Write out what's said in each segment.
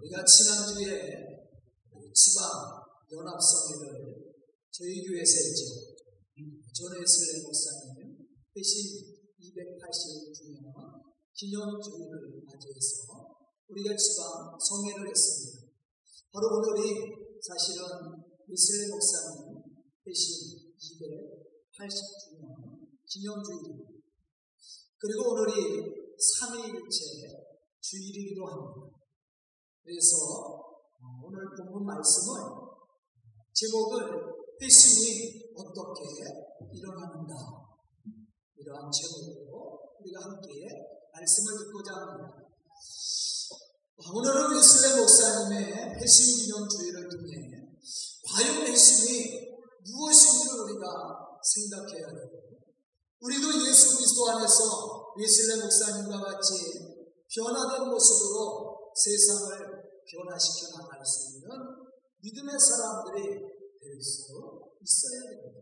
우리가 지난주에 지방 연합성회를 저희 교회에서 했죠. 전혜슬레 목사님 회신 280주년 기념주일을 맞이해서 우리가 지방 성회를 했습니다. 바로 오늘이 사실은 이슬레 목사님 회신 280주년 기념주일입니다. 그리고 오늘이 3일째 주일이기도 합니다. 그래서 어, 오늘 본문 말씀을 제목을 회심이 어떻게 일어나는가 이러한 제목으로 우리가 함께 말씀을 듣고자 합니다. 어, 오늘은 위슬레 목사님의 회심 기념 주의를 통해 과연 회심이 무엇인지를 우리가 생각해야 되고 우리도 예수 그리스도 안에서 위슬레 목사님과 같이 변화된 모습으로 세상을 변화시켜 나갈 수 있는 믿음의 사람들이 될 수 있어야 됩니다.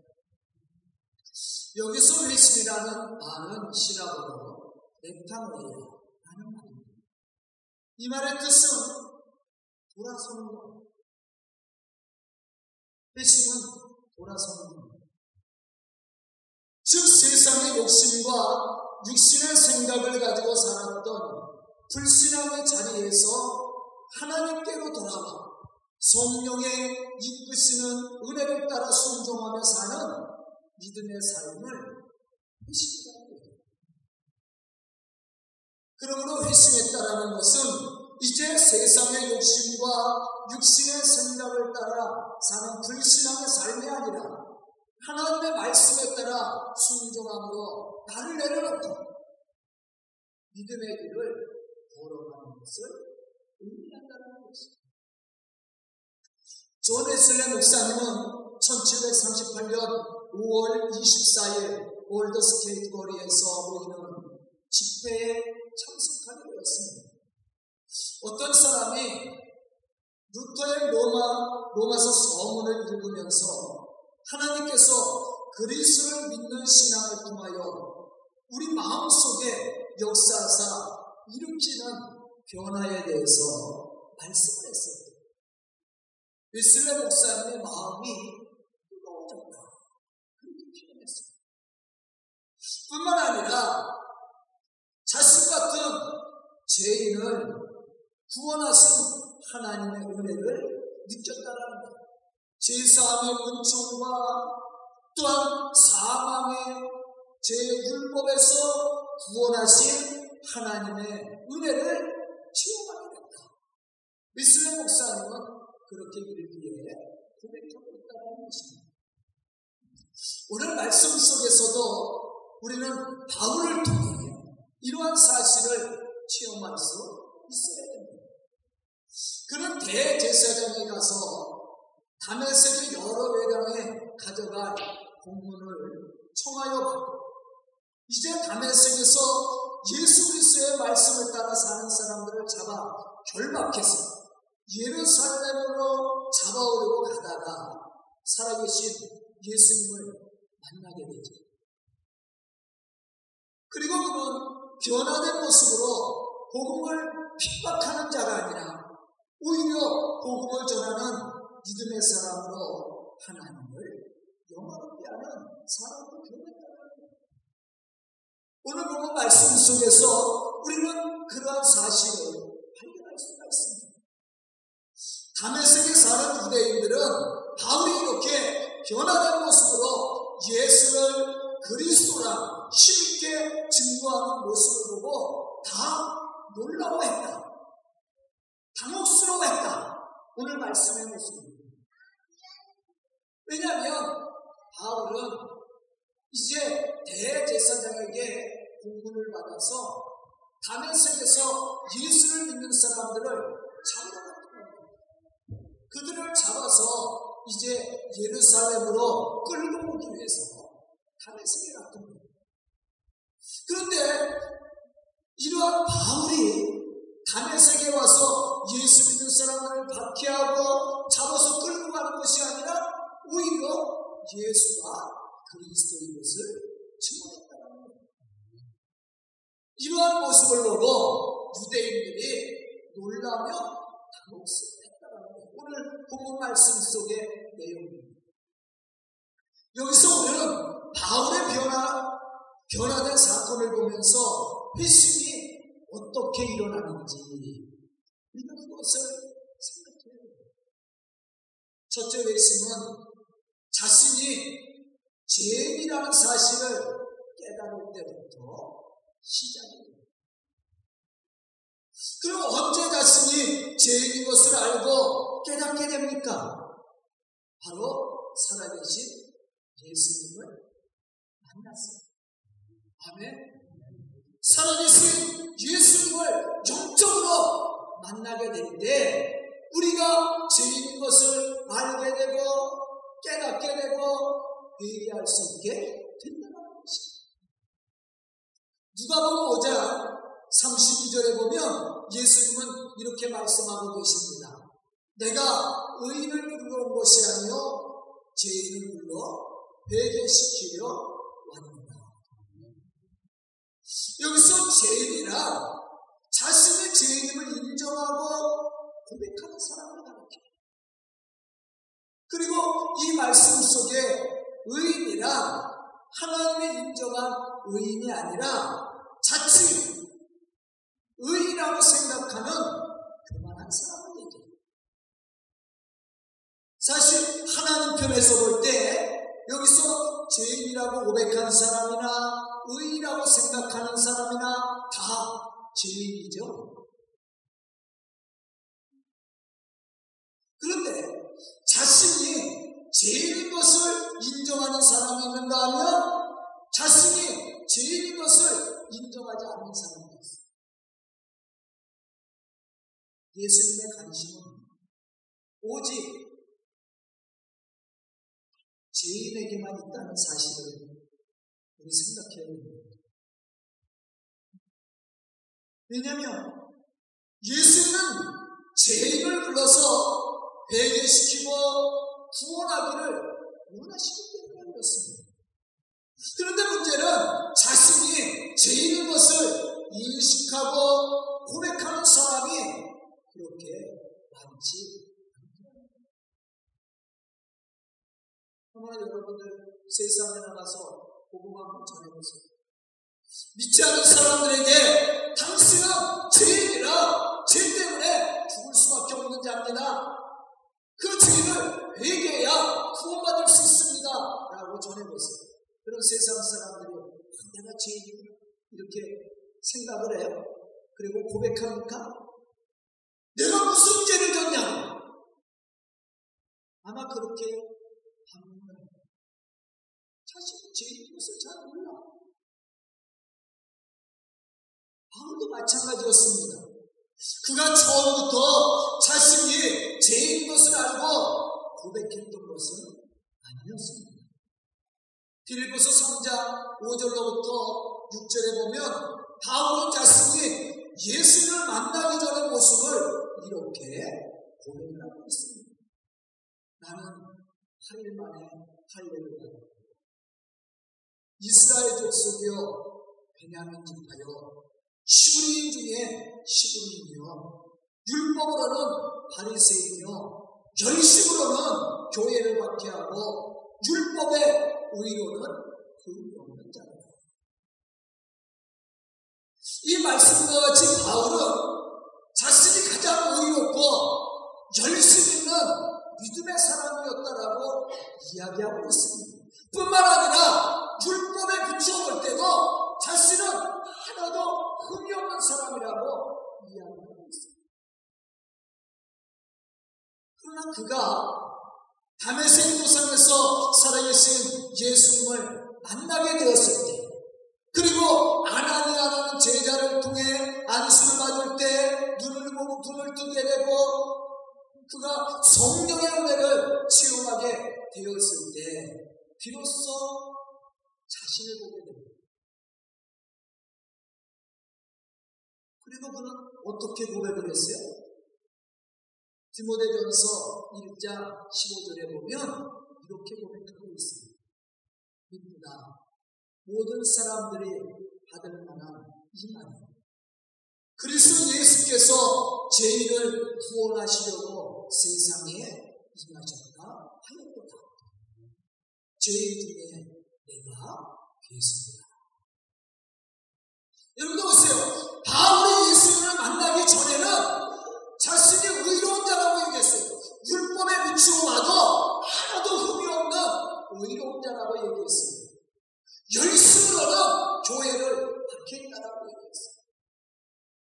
여기서 회심이라는 말은 시라고로 렉타노이라는 말입니다. 이 말의 뜻은 돌아서는 것. 회심은 돌아서는 것. 즉 세상의 욕심과 육신의 생각을 가지고 살았던 불신앙의 자리에서 하나님께로 돌아와 성령의 이끄시는 은혜를 따라 순종하며 사는 믿음의 삶을 회심이라고 해요. 그러므로 회심했다라는 것은 이제 세상의 욕심과 육신의 생각을 따라 사는 불신앙의 삶이 아니라 하나님의 말씀에 따라 순종함으로 나를 내려놓고 믿음의 길을 걸어가는 것을 의미한다는 것입니다. 존 웨슬리 목사님은 1738년 5월 24일 올더스게이트 거리에서 모이는 집회에 참석하게 되었습니다. 어떤 사람이 루터의 로마, 로마서 서문을 읽으면서 하나님께서 그리스를 믿는 신앙을 통하여 우리 마음속에 역사하사 일으키는 변화에 대해서 말씀을 했어요. 웨슬레 목사님의 마음이 뜨거워졌다. 그렇게 표현했어요. 뿐만 아니라 자식 같은 죄인을 구원하신 하나님의 은혜를 느꼈다라는 것. 제사함의 은총과 또한 사망의 제율법에서 구원하신 하나님의 은혜를 체험하게 된다. 미슬레 목사님은 그렇게 일기에 고백하고 있다는 것입니다. 오늘 말씀 속에서도 우리는 바울을 통해 이러한 사실을 체험할 수 있어야 됩니다. 그는 대제사장에 가서 다메섹의 여러 외당에 가져갈 공문을 청하여 받고 이제 다메섹에서 예수 그리스도의 말씀을 따라 사는 사람들을 잡아 결박해서 예루살렘으로 잡아오려고 가다가 살아계신 예수님을 만나게 되죠. 그리고 그는 변화된 모습으로 복음을 핍박하는 자가 아니라 오히려 복음을 전하는 믿음의 사람으로 하나님을 영원롭게 하는 사람으로 변했다. 오늘 보면 말씀 속에서 우리는 그러한 사실을 발견할 수가 있습니다. 다메섹에 사는 유대인들은 바울이 이렇게 변화된 모습으로 예수를 그리스도라 쉽게 증거하는 모습을 보고 다 놀라워했다. 당혹스러워했다. 오늘 말씀의 모습입니다. 왜냐하면 바울은 이제 대제사장에게 공부를 받아서 다메섹에서 예수를 믿는 사람들을 잡으러 갔던 거예요. 그들을 잡아서 이제 예루살렘으로 끌고 오기 위해서 다메섹에 갔던 거예요. 그런데 이러한 바울이 다메섹에 와서 예수 믿는 사람들을 박해하고 잡아서 끌고 가는 것이 아니라 오히려 예수가 그리스도인 것을 증언했다. 이러한 모습을 보고 유대인들이 놀라며 당혹스럽다라는 거예요. 오늘 본문 말씀 속의 내용입니다. 여기서 오늘은 바울의 변화, 변화된 사건을 보면서 회심이 어떻게 일어나는지 우리가 그것을 생각해야 돼요. 첫째 회심은 자신이 죄인이라는 사실을 깨달을 때부터 시작입니다. 그럼 언제 자신이 죄인인 것을 알고 깨닫게 됩니까? 바로 살아계신 예수님을 만났어요. 아멘. 살아계신 예수님을 영적으로 만나게 될 때 우리가 죄인인 것을 알게 되고 깨닫게 되고 회개할 수 있게. 누가복음 5장 32절에 보면 예수님은 이렇게 말씀하고 계십니다. 내가 의인을 부르러 온 것이 아니요 죄인을 불러 회개시키려 왔느니라. 여기서 죄인이라 자신의 죄인임을 인정하고 고백하는 사람을 가르쳐요. 그리고 이 말씀 속에 의인이란 하나님의 인정한 의인이 아니라 자칫 의인이라고 생각하는 교만한 사람을 얘기해요. 사실 하나님 편에서 볼 때 여기서 죄인이라고 고백하는 사람이나 의인이라고 생각하는 사람이나 다 죄인이죠. 그런데 자신이 죄인인 것을 인정하는 사람이 있는가 하면 자신이 인정하지 않는 사람이 있어요. 예수님의 관심은 오직 죄인에게만 있다는 사실을 우리 생각해야 됩니다. 왜냐하면 예수는 죄인을 불러서 회개시키고 구원하기를 원하시기 때문에 그렇습니다. 그런데 문제는 자신이 죄인인 것을 인식하고 고백하는 사람이 그렇게 많지 한번 여러분들 세상에 나가서 복음 한번 전해보세요. 믿지 않는 사람들에게 당신은 죄인이라 죄 때문에 죽을 수밖에 없는 자입니다. 그 죄를 회개해야 구원받을 수 있습니다. 라고 전해보세요. 그런 세상 사람들이 내가 죄인이다 이렇게 생각을 해요. 그리고 고백합니까? 내가 무슨 죄를 졌냐? 아마 그렇게 합니다. 자신이 죄인인 것을 잘 몰라. 바울도 마찬가지였습니다. 그가 처음부터 자신이 죄인인 것을 알고 고백했던 것은 아니었습니다. 빌보서 3장 5절로부터 6절에 보면 바울은 자신이 예수를 만나기 전의 모습을 이렇게 고백을 하고 있습니다. 나는 8일 만에 할례를 받았다. 이스라엘 족속이여 베냐민 집하여 시부리인 중에 시부리인이요 율법으로는 바리새인이요 열심으로는 교회를 박해하고 율법의 의로는 그 없는 자다. 이 말씀과 같이 바울은 자신이 가장 의롭고 열심 있는 믿음의 사람이었다라고 이야기하고 있습니다. 뿐만 아니라 율법에 비추어 볼 때도 자신은 하나도 흠이 없는 사람이라고 이야기하고 있습니다. 그러나 그가 담에색 도상에서 살아계신 예수님을 만나게 되었을 때, 그리고 아나니아라는 제자를 통해 안수를 받을 때 눈을 보고 눈을 뜨게 되고 그가 성령의 은혜를 체험하게 되었을 때 비로소 자신을 보게 됩니다. 그리고 그는 어떻게 고백을 했어요? 디모데전서 1장 15절에 보면 이렇게 고백하고 있습니다. 믿다. 모든 사람들이 받을 만한 이 말이에요. 그리스도 예수 예수께서 죄인을 구원하시려고 세상에 임하셨다 하였도다. 죄인 중에 내가 괴수다. 여러분 보세요. 바울이 예수님을 만나기 전에는 자신 율법에 비추어 와도 하나도 흠이 없는 의로운 자라고 얘기했습니다. 열심으로는 교회를 박해했다라고 얘기했어요.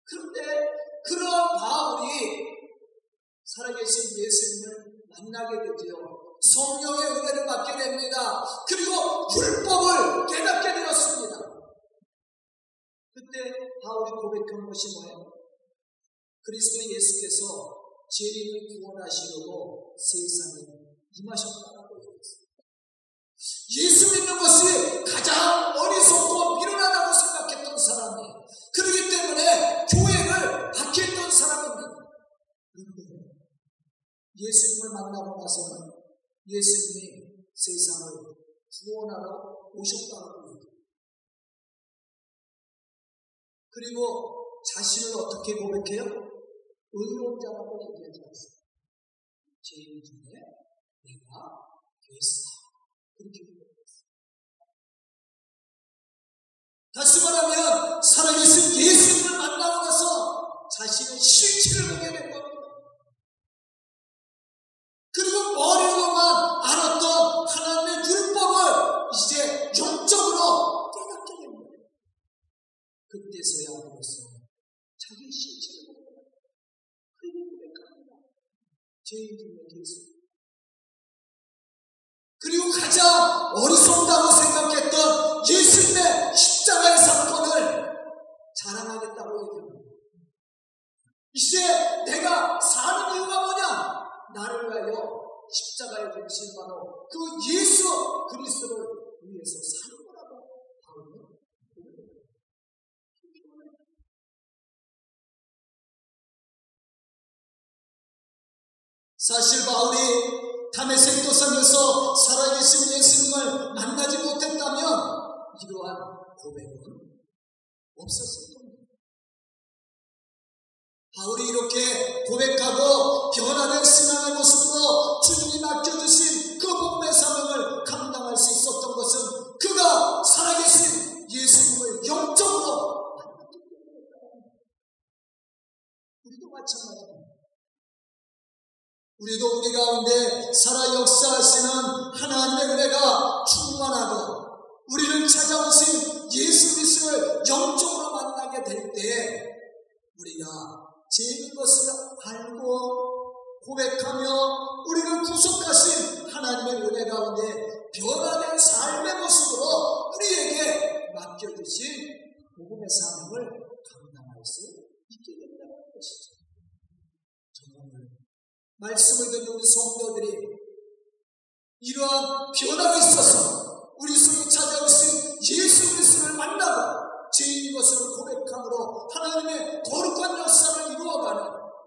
그런데 그런 바울이 살아계신 예수님을 만나게 되지요. 성령의 은혜를 받게 됩니다. 그리고 율법을 깨닫게 되었습니다. 그때 바울이 고백한 것이 뭐예요? 그리스도 예수께서 죄인을 구원하시려고 세상에 임하셨다고 얘기했어요. 예수 믿는 것이 가장 어리석고 미련하다고 생각했던 사람이에요. 그렇기 때문에 교회를 박해했던 사람입니다. 그런데 예수님을 만나고 나서는 예수님이 세상을 구원하러 오셨다고 얘기해요. 그리고 자신을 어떻게 고백해요? 의로운 자라고 얘기하지 않습니다. 죄인 중에 내가 괴수다. 그렇게 고백했어요. 다시 말하면 살아계신 예수님을 만나고 나서 자신의 실체를 보게 된 겁니다. 그리고 머리로만 알았던 하나님의 율법을 이제 영적으로 깨닫게 됩니다. 그때서야 비로소 자기 실체를 보고 그리고 고백합니다. 죄인 중에 예수. 그리고 가장 어리석다고 생각했던 예수님의 십자가의 사건을 자랑하겠다고 얘기합니다. 이제 내가 사는 이유가 뭐냐? 나를 위하여 십자가에 죽으신 바로 그 예수 그리스도를 위해서 사 사실 바울이 담에색 도상에서 살아계신 예수님을 만나지 못했다면 이러한 고백은 없었을 겁니다. 바울이 이렇게 고백하고 변화된 신앙의 모습으로 주님이 맡겨주신 그 복음의 사명을 감당할 수 있었던 것은 그가 살아계신 예수님을 영적으로 만났기 때문이다. 우리도 마찬가지입니다. 우리도 우리 가운데 살아 역사하시는 하나님의 은혜가 충만하고 우리를 찾아오신 예수 그리스도를 영적으로 만나게 될때 우리가 죄인 것을 알고 고백하며 우리를 구속하신 하나님의 은혜 가운데 변화된 삶의 모습으로 우리에게 맡겨주신 복음의 사명을 감당할 수 있게 된다는 것이죠. 말씀을 듣는 우리 성도들이 이러한 변화가 있어서 우리 속에 찾아오신 예수 그리스도를 만나고 죄인인 것을 고백함으로 하나님의 거룩한 역사를 이루어가는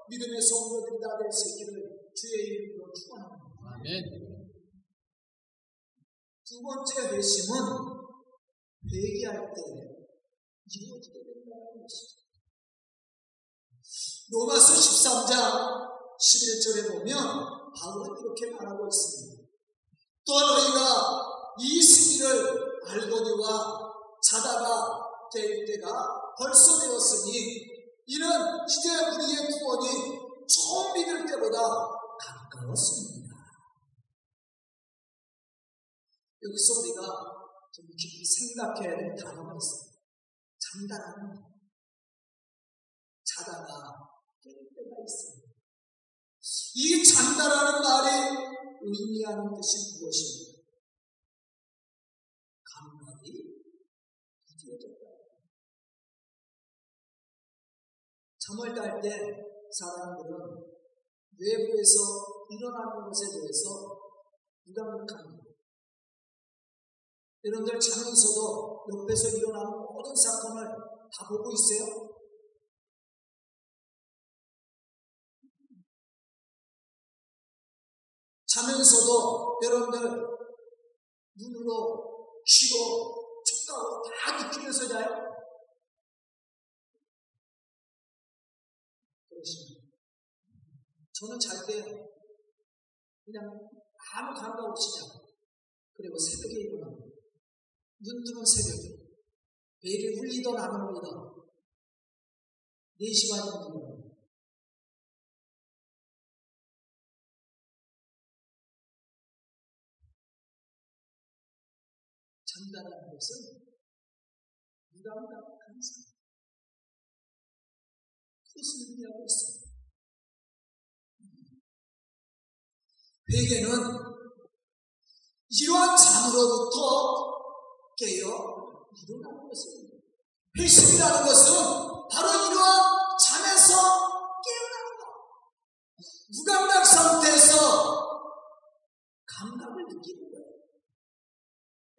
믿음의 성도들이 다 될 수 있기를 주의 이름으로 축원합니다. 아멘. 두 번째 회심은 회개할 때 이루어지게 된다는 것이죠. 로마서 13장 11절에 보면 바울은 이렇게 말하고 있습니다. 또 너희가 이 시기를 알거니와 자다가 될 때가 벌써 되었으니 이는 이제 우리의 구원이 처음 믿을 때보다 가까웠습니다. 여기서 우리가 좀 깊이 생각해야 될 단어가 있습니다. 잔다라는 자다가 깰 때가 있습니다. 이 잔다라는 말이 의미하는 뜻이 무엇입니까? 감각이 이루어졌다. 잠을 잘 때 사람들은 외부에서 일어나는 것에 대해서 무감각합니다. 여러분들 자면서도 옆에서 일어나는 모든 사건을 다 보고 있어요? 자면서도 여러분들 눈으로, 귀로, 촉각으로 다 느끼면서 자요? 그러시면 저는 잘 때요. 그냥 아무 감각 없이 자. 그리고 새벽에 일어나. 눈 뜨는 새벽에. 배를 울리던 안 울리던 4시 반에 일어나. 잔다는 것은 무감각한 삶. 그것을 의미하고 있습니다. 회개는 이러한 잠으로부터 깨어 일어나는 것입니다. 회심이라는 것은 바로 이러한 잠에서 깨어나는 것. 무감각 상태에서 감각을 느끼는 거예요.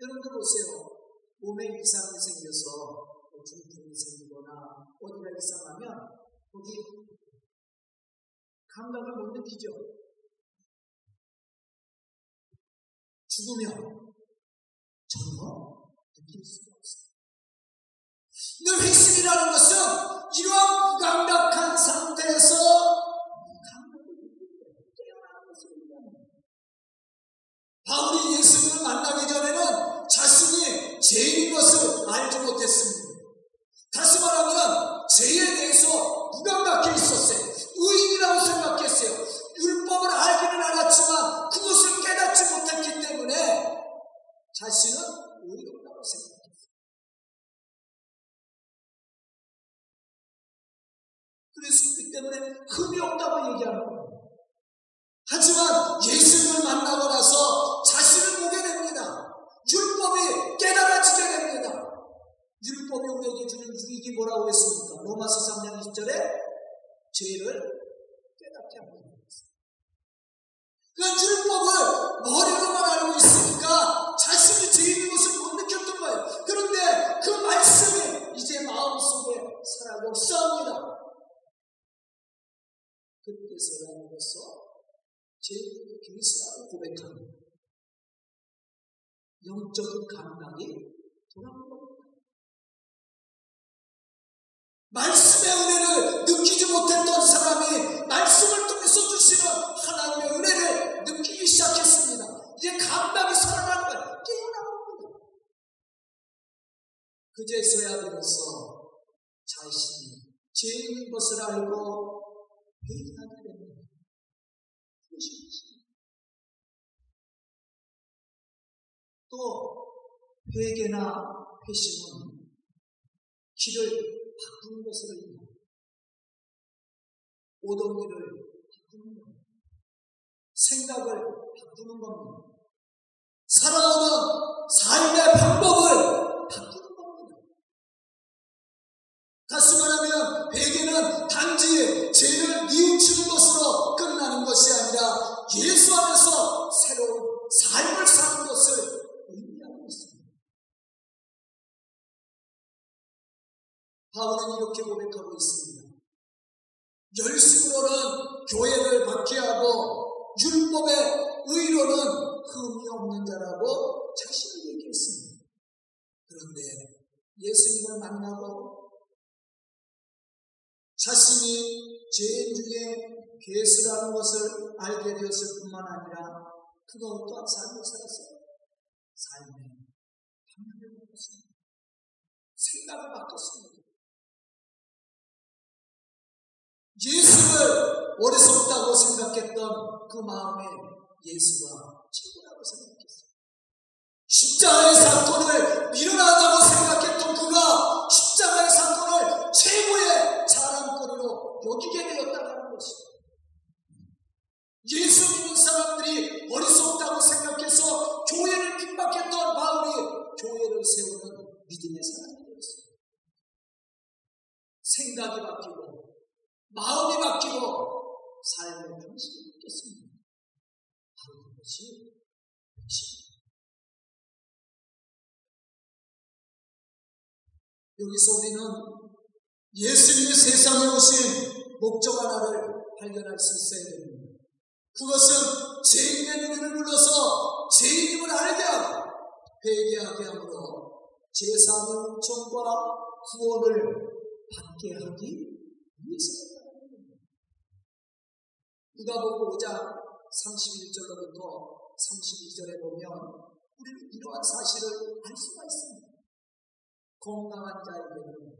여러분들 보세요. 몸에 이상이 생겨서 뭐 중풍이 생기거나 어디가 이상하면 거기 감각을 못 느끼죠. 죽으면 전혀 느낄 수가 없어요. 늘 회심이라는 것은 이러한 무감각한 상태에서 감각을 느끼고 깨어나는 것을 의미합니다. 바울이 예수님을 만나기 전에는 자신이 죄인인 것을 알지 못했습니다. 다시 말하면 죄에 대해서 무감각해 있었어요. 의인이라고 생각했어요. 율법을 알기는 알았지만 그것을 깨닫지 못했기 때문에 자신은 의롭다고 생각했어요. 그랬기 때문에 흠이 없다고 얘기하는 거예요. 하지만 예수님을 만나고 나서 자신을 보게 됩니다. 율법이 깨달아지게 됩니다. 율법이 우리에게 주는 유익이 뭐라고 했습니까? 로마서 3장 20절에 죄를 깨닫게 합니다. 그 율법을 머리로 비로소 죄인이 그리스라고 고백합니다. 영적인 감각이 돌아온 겁니다. 말씀의 은혜를 느끼지 못했던 사람이 말씀을 통해서 주시는 하나님의 은혜를 느끼기 시작했습니다. 이제 감각이 살아나는 거예요. 깨어나는 거예요. 그제서야 비로소 자신이 죄인인 것을 알고 회개하게 됩니다. 또 회개나 회심은 길을 바꾸는 것을 의미합니다. 오던 길을 바꾸는 겁니다. 생각을 바꾸는 겁니다. 살아오는 삶의 방법을 바울은 이렇게 고백하고 있습니다. 열심으로는 교회를 박해하고 율법의 의로는 흠이 없는 자라고 자신을 얘기했습니다. 그런데 예수님을 만나고 자신이 죄인 중에 괴수라는 것을 알게 되었을 뿐만 아니라 그가 어떠한 삶을 살았어요? 삶의 방향을 바꿨습니다. 생각을 바꿨습니다. 예수를 어리석다고 생각했던 그 마음에 예수가 최고라고 생각했어요. 십자가의 사건을 미련하다고 생각했던 그가 십자가의 사건을 최고의 자랑거리로 여기게 되었다는 것입니다. 예수 믿는 사람들이 어리석다고 생각해서 교회를 핍박했던 바울이 교회를 세우는 믿음의 사람이 되었습니다. 생각이 바뀌고 마음이 바뀌고 삶의 방식이 바뀌었습니다. 바로 그것이 핵심입니다. 여기서 우리는 예수님이 세상에 오신 목적 하나를 발견할 수 있어야 됩니다. 그것은 죄인의 눈을 불러서 죄인임을 알게 하고 회개하게 함으로 제사의 은총과 구원을 받게 하기 위해서입니다. 누가복음 5장 31절로부터 32절에 보면 우리는 이러한 사실을 알 수가 있습니다. 건강한 자에게는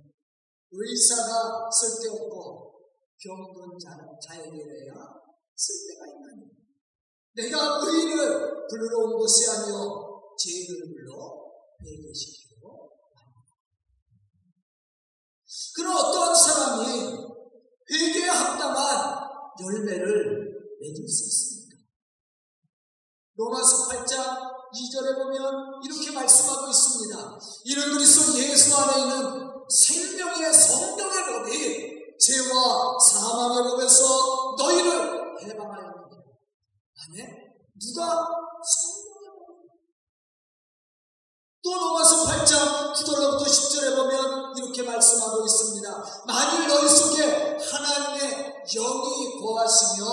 의사가 쓸데없고 병든 자에게야 쓸데가 있나니 내가 의인을 불러 온 것이 아니요 죄인을 불러 회개시키고 그런 어떤 사람이 회개에 합당한 열매를 맺을 수 있습니다. 로마서 8장 2절에 보면 이렇게 말씀하고 있습니다. 이런 그리스도 예수 안에 있는 생명의 성령의 법이 죄와 사망의 법에서 너희를 해방하였느냐. 아멘. 누가 성령의 법? 또 로마서 8장 9절부터 10절에 보면 이렇게 말씀하고 있습니다. 만일 영이 거하시면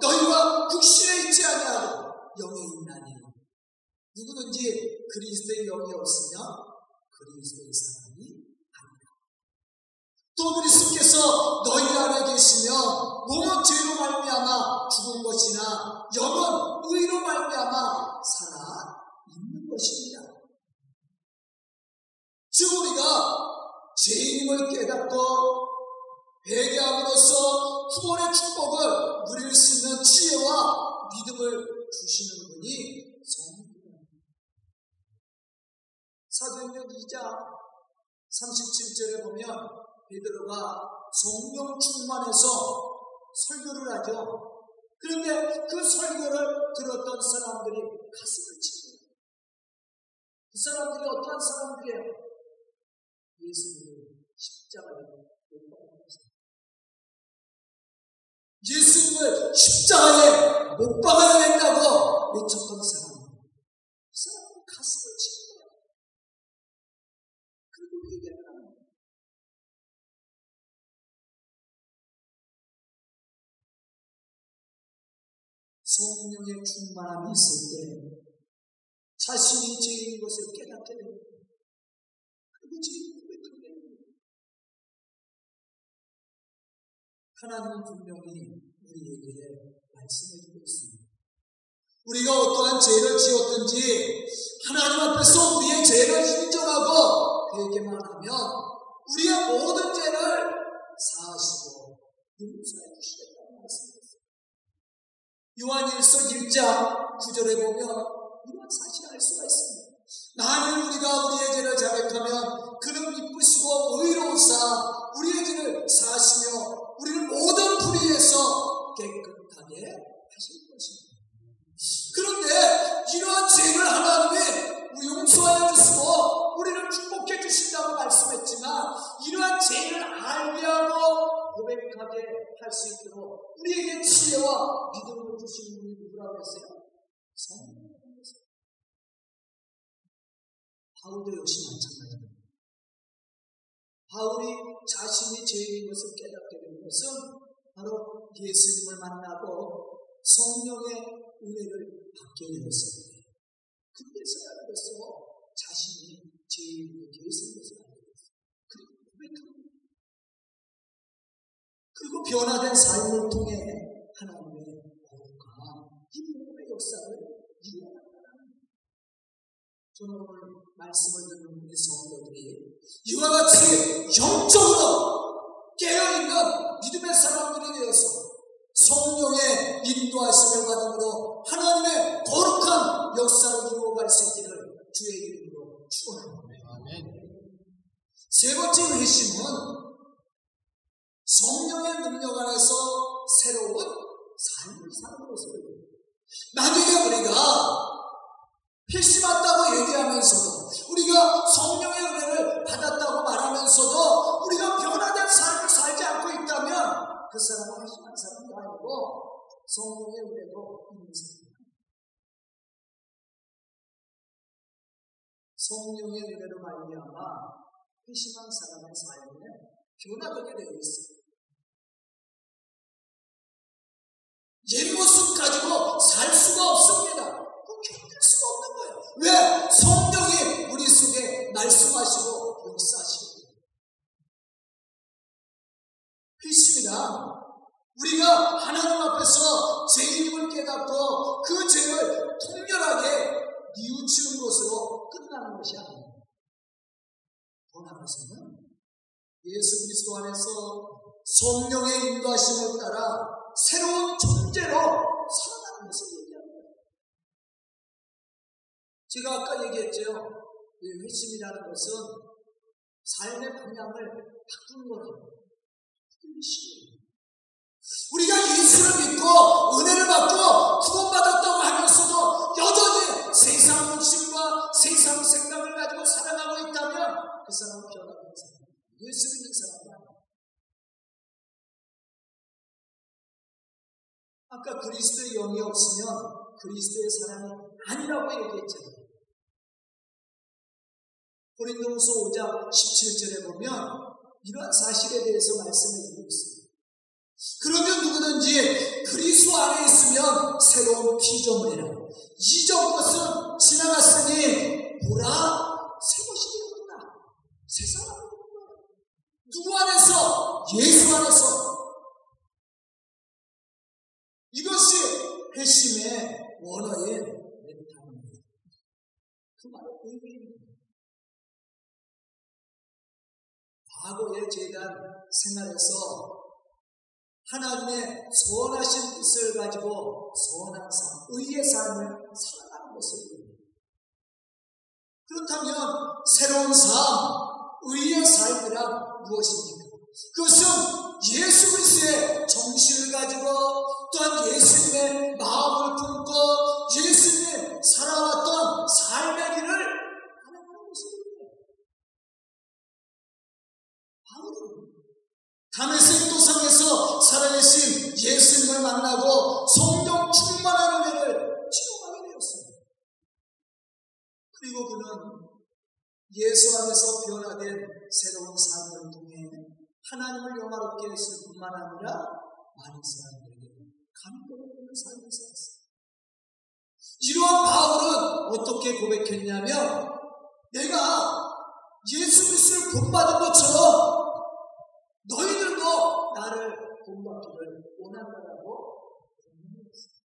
너희가 육신에 있지 아니하고 영에 있나니 누구든지 그리스도의 영이 없으면 그리스도의 사람이 아니다. 또 그리스도께서 너희 안에 계시면 몸은 죄로 말미암아 죽은 것이나 영은 의로 말미암아 살아 있는 것입니다. 즉 우리가 죄인임을 깨닫고 회개함으로써 구원의 축복을 누릴 수 있는 지혜와 믿음을 주시는 분이 성령입니다. 사도행전 2장 37절에 보면 베드로가 성령 충만해서 설교를 하죠. 그런데 그 설교를 들었던 사람들이 가슴을 치고 그 사람들이 어떠한 사람들이에요? 예수님을 십자가에 예수님을 십자가에 못 박아야 된다고 외쳤던 사람. 그 사람은 가슴을 치는 거예요. 그리고 얘기를 하는 거예요. 성령의 충만함이 있을 때 자신이 죄인 것을 깨닫게 됩니다. 그리고 죄인 하나님은 분명히 우리에게 말씀해 주고 있습니다. 우리가 어떠한 죄를 지었든지 하나님 앞에서 우리의 죄를 인정하고 회개만 하면 우리의 모든 죄를 사하시고 용서해 주시겠다는 말씀이었어요. 요한일서 1장 9절에 보면 이런 사실을 알 수가 있습니다. 만일 우리가 우리의 죄를 자백하면 그는 기쁘시고 의로우사 우리의 죄를 사하시며 우리를 모든 불의에서 깨끗하게 하실 것입니다. 그런데 이러한 죄를 하나님이 용서하여 주시고 우리를 축복해 주신다고 말씀했지만 이러한 죄를 알게 하고 고백하게 할 수 있도록 우리에게 지혜와 믿음을 주시는 분이 누구라고 했어요? 성령 바울도 역시 마찬가지입니다. 바울이 자신이 죄인인 것을 깨닫게 된 것은 바로 예수님을 만나고 성령의 은혜를 받게 되었습니다. 그때서야 그래서 자신이 죄인이 예수인 것을 알게 됐어요. 그리고 변화된 삶을 통해 하나님의 이 복음의 역사를 이루어나가는 오늘 말씀을 듣는 우리 성도들이 이와 같이 영적으로 깨어있는 믿음의 사람들이 되어서 성령의 인도하심을 받음으로 하나님의 거룩한 역사를 이루어갈 수 있기를 주의 이름으로 축원합니다. 세 번째 회심은 성령의 능력 안에서 새로운 삶을 사는 것을 만약에 우리가 회심했다 고 얘기하면서도 우리가 성령의 은혜를 받았다고 말하면서도 우리가 변화된 삶을 살지 않고 있다면 그 사람은 회심한 사람도 아니고 성령의 은혜도 있는 사람입니다. 성령의 은혜로 말미암아 회심한 사람의 삶에 변화되게 되어 있습니다. 옛 모습 가지고 살 수가 없습니다. 견딜 수가 없는 거예요. 왜? 성령이 우리 속에 말씀하시고 역사하시고 회심이란 우리가 하나님 앞에서 죄인임을 깨닫고 그 죄를 통렬하게 뉘우치는 것으로 끝나는 것이 아닙니다. 더 나아가서는 예수 그리스도 안에서 성령의 인도하심을 따라 새로운 존재로 살아가는 것을 얘기합니다. 제가 아까 얘기했죠. 회심이라는 것은 삶의 방향을 바꾸는 거라고. 바꾸기 쉬워요. 우리가 예수를 믿고 은혜를 받고 구원받았다고 하면서도 여전히 세상 욕심과 세상 생각을 가지고 살아가고 있다면 그 사람은 변하는 사람. 예수 믿는 사람이 아니에요. 아까 그리스도의 영이 없으면 그리스도의 사람이 아니라고 얘기했잖아요. 고린도후서 5장 17절에 보면 이러한 사실에 대해서 말씀해 주고 있습니다. 그러면 누구든지 그리스도 안에 있으면 새로운 피조물이라. 이전 것은 지나갔으니 보라 새 것이 사람이 되는 거예요. 누구 안에서? 예수 안에서. 이것이 회심의 원어인 멘탈입니다. 그 말은 의미입니다. 과거의 재단 생활에서 하나님의 선하신 뜻을 가지고 선한 삶, 의의 삶을 살아가는 것을 그렇다면 새로운 삶, 의의 삶이란 무엇입니까? 그것은 예수 그리스도의 정신을 가지고 또한 예수님의 마음을 품고 예수님의 살아왔던 삶의 길을 하는 것입니다. 바울은 담에색 도상에서 살아계신 예수님을 만나고 성령 충만한 은혜를 체험하게 되었습니다. 그리고 그는 예수 안에서 변화된 새로운 삶을 통해 하나님을 영화롭게 했을 뿐만 아니라 많은 사람들에게 감동을 주는 삶을 살았습니다. 이러한 바울은 어떻게 고백했냐면 내가 예수 그리스도를 본받은 것처럼 너희들도 나를 본받기를 원한다라고 권면했습니다.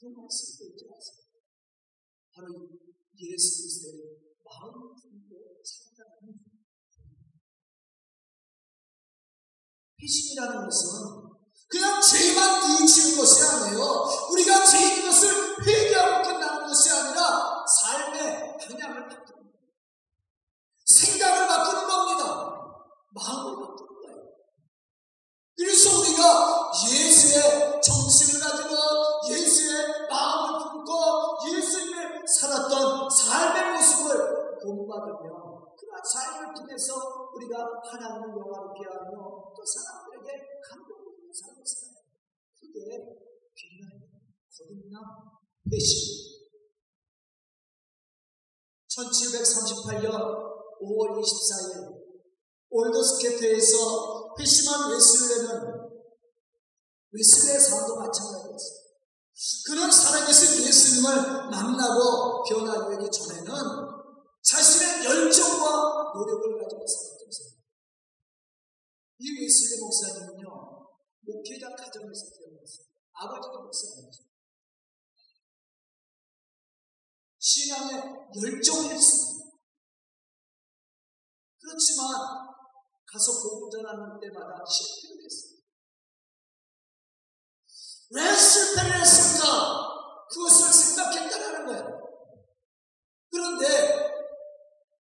그 말씀을 잊지 마세요. 바로 예수 그리스도의 마음을 품고 살아가는 회심이라는 것은 그냥 죄만 뉘우치는 것 또 사람들에게 감동을 주는 삶을 살아요. 그게 빛나는 거듭남 회심. 1738년 5월 24일 올더스케트에서 회심한 웨슬레는 웨슬레의 삶도 마찬가지였어요. 그는 살아계신 예수님을 만나고 변화되기 전에는 자신의 열정과 노력을 가지고 사람. 이 웨슬레 목사님은요, 목회자 가정에서 태어났어요. 아버지가 목사님이죠. 신앙에 열정이 있습니다. 그렇지만 가서 복음 전하는 때마다 실패를 했어요. 왜 실패를 했을까? 그것을 생각했다라는 거예요. 그런데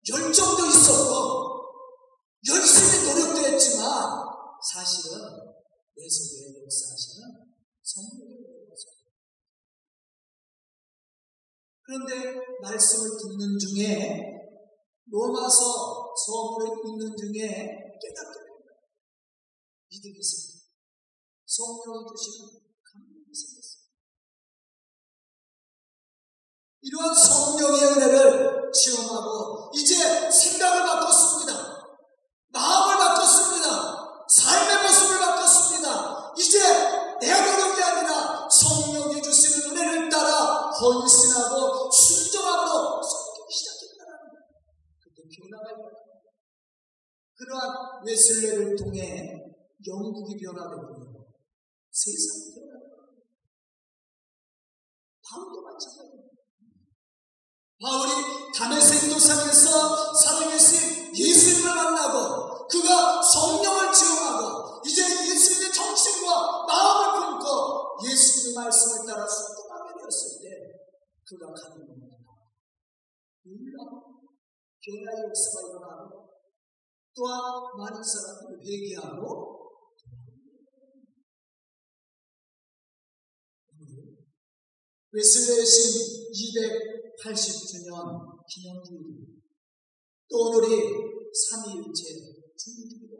열정도 있었고 열심히 노력도 했지만 사실은 내 속에 역사하시는 성령의 거죠. 그런데 말씀을 듣는 중에 로마서 서문을 읽는 중에 깨닫게 됩니다. 믿음이 생깁니다. 성령이 주시는 감동이 생겼습니다. 이러한 성령의 은혜를 체험하고 이제 생각을 바꿨습니다. 마음을 바꿨습니다. 삶의 모습을 바꿨습니다. 이제 내 노력이 아니라 성령이 주시는 은혜를 따라 헌신하고 순종함으로 섬기기 시작했다는 거예요. 그때 변화가 일어납니다. 그러한 웨슬레를 통해 영국이 변화되고 세상이 거예요. 바울도 마찬가지입니다. 바울이 다메섹 도상에서 살아계신 예수님을 만나고 그가 성령을 체험하고 이제 예수님의 정신과 마음을 품고 예수님의 말씀을 따라 순종하게 되었을 때 그가 가는 겁니다. 놀라운 변화의 역사가 일어나고 또한 많은 사람들이 회개하고 웨슬레의 신 280주년 기념주일 또 오늘이 삼위일체 주일입니다.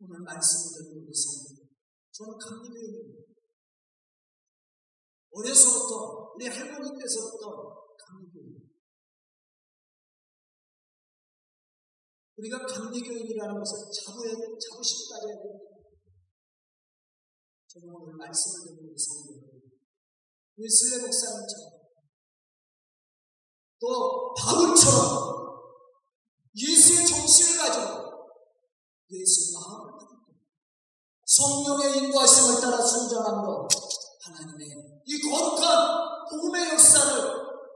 오늘 말씀을 듣는 우리 성도 저는 감리교인입니다. 어려서부터 우리 할머니께서부터 감리교인 우리가 감리교인이라는 것을 자부해, 자부심 가져야 됩니다. 저는 오늘 말씀을 듣는 성도들 웨슬레 목사님처럼 또 바울처럼 예수의 정신을 가지고 예수의 마음을 가지고 성령의 인도하심을 따라 순종함으로 하나님의 이 거룩한 복음의 역사를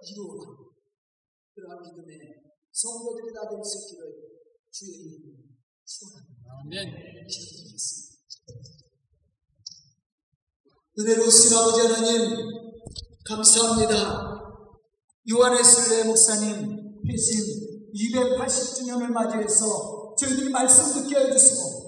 이루어가는 그러한 믿음의 성도들이 다 될 수 있기를 주의 이름으로 축원합니다. 아멘. 기도드리겠습니다. 은혜로우신 아버지 하나님 감사합니다. 요한의 슬레 목사님 회심 280주년을 맞이해서 저희들이 말씀 듣게 해주시고